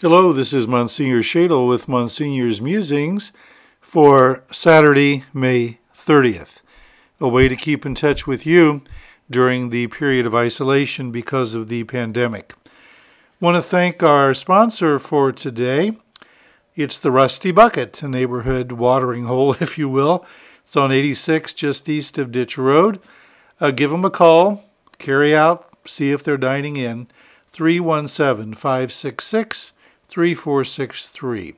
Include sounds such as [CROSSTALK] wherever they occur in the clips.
Hello, this is Monsignor Schaedel with Monsignor's Musings for Saturday, May 30th. A way to keep in touch with you during the period of isolation because of the pandemic. I Want to thank our sponsor for today. It's the Rusty Bucket, a neighborhood watering hole, [LAUGHS] if you will. It's on 86 just east of Ditch Road. Uh, give them a call, carry out, see if they're dining in. 317 566 3463.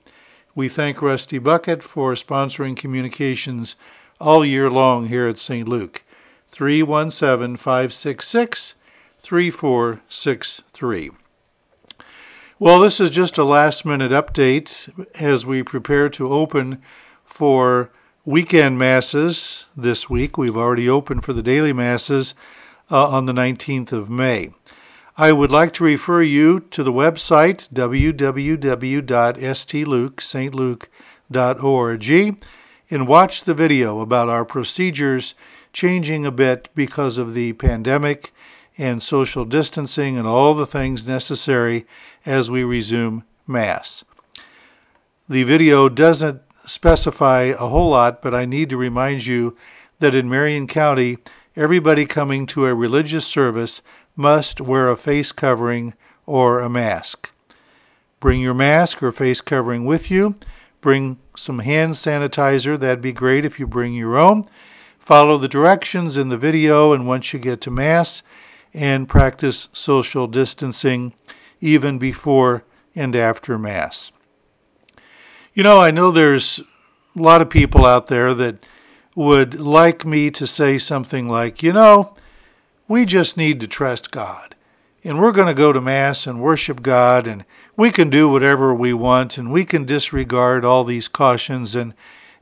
We thank Rusty Bucket for sponsoring communications all year long here at St. Luke. 317 566 3463. Well, this is just a last minute update as we prepare to open for weekend masses this week. We've already opened for the daily masses uh, on the 19th of May. I would like to refer you to the website www.stlukestluke.org and watch the video about our procedures changing a bit because of the pandemic and social distancing and all the things necessary as we resume Mass. The video doesn't specify a whole lot, but I need to remind you that in Marion County, everybody coming to a religious service must wear a face covering or a mask. Bring your mask or face covering with you. Bring some hand sanitizer. That'd be great if you bring your own. Follow the directions in the video, and once you get to Mass, and practice social distancing even before and after Mass. You know, I know there's a lot of people out there that would like me to say something like, you know, we just need to trust God. And we're going to go to Mass and worship God, and we can do whatever we want, and we can disregard all these cautions, and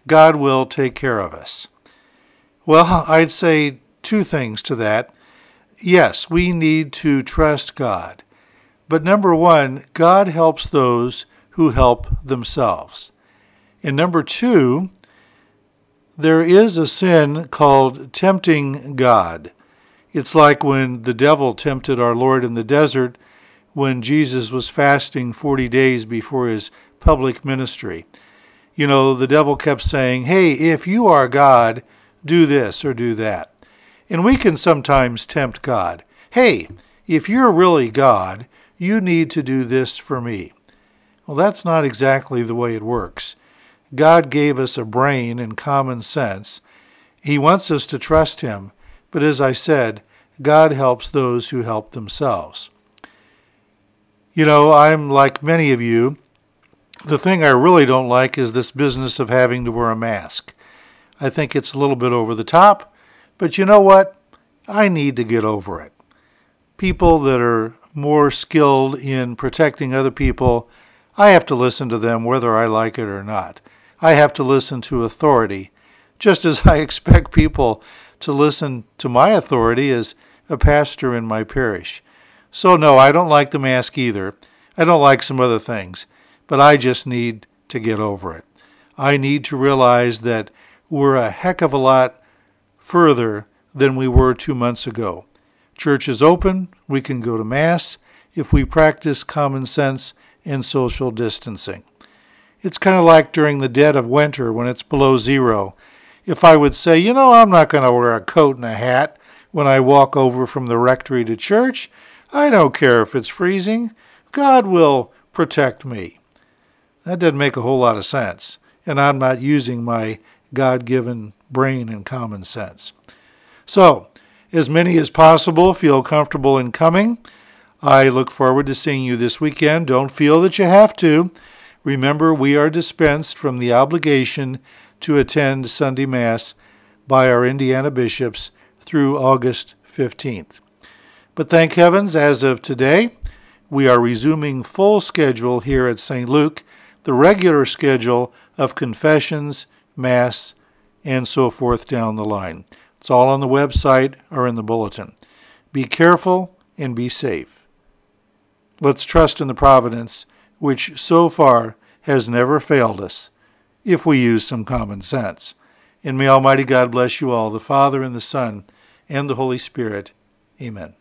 God will take care of us. Well, I'd say two things to that. Yes, we need to trust God. But number one, God helps those who help themselves. And number two, there is a sin called tempting God. It's like when the devil tempted our Lord in the desert when Jesus was fasting 40 days before his public ministry. You know, the devil kept saying, Hey, if you are God, do this or do that. And we can sometimes tempt God. Hey, if you're really God, you need to do this for me. Well, that's not exactly the way it works. God gave us a brain and common sense. He wants us to trust Him, but as I said, God helps those who help themselves. You know, I'm like many of you. The thing I really don't like is this business of having to wear a mask. I think it's a little bit over the top, but you know what? I need to get over it. People that are more skilled in protecting other people, I have to listen to them whether I like it or not. I have to listen to authority, just as [LAUGHS] I expect people to listen to my authority as a pastor in my parish. So, no, I don't like the mask either. I don't like some other things, but I just need to get over it. I need to realize that we're a heck of a lot further than we were two months ago. Church is open, we can go to Mass if we practice common sense and social distancing. It's kind of like during the dead of winter when it's below zero. If I would say, you know, I'm not going to wear a coat and a hat when I walk over from the rectory to church, I don't care if it's freezing. God will protect me. That doesn't make a whole lot of sense, and I'm not using my God given brain and common sense. So, as many as possible feel comfortable in coming. I look forward to seeing you this weekend. Don't feel that you have to. Remember, we are dispensed from the obligation to attend Sunday Mass by our Indiana bishops through August 15th. But thank heavens, as of today, we are resuming full schedule here at St. Luke, the regular schedule of confessions, Mass, and so forth down the line. It's all on the website or in the bulletin. Be careful and be safe. Let's trust in the providence which so far has never failed us if we use some common sense. And may Almighty God bless you all, the Father and the Son and the Holy Spirit. Amen.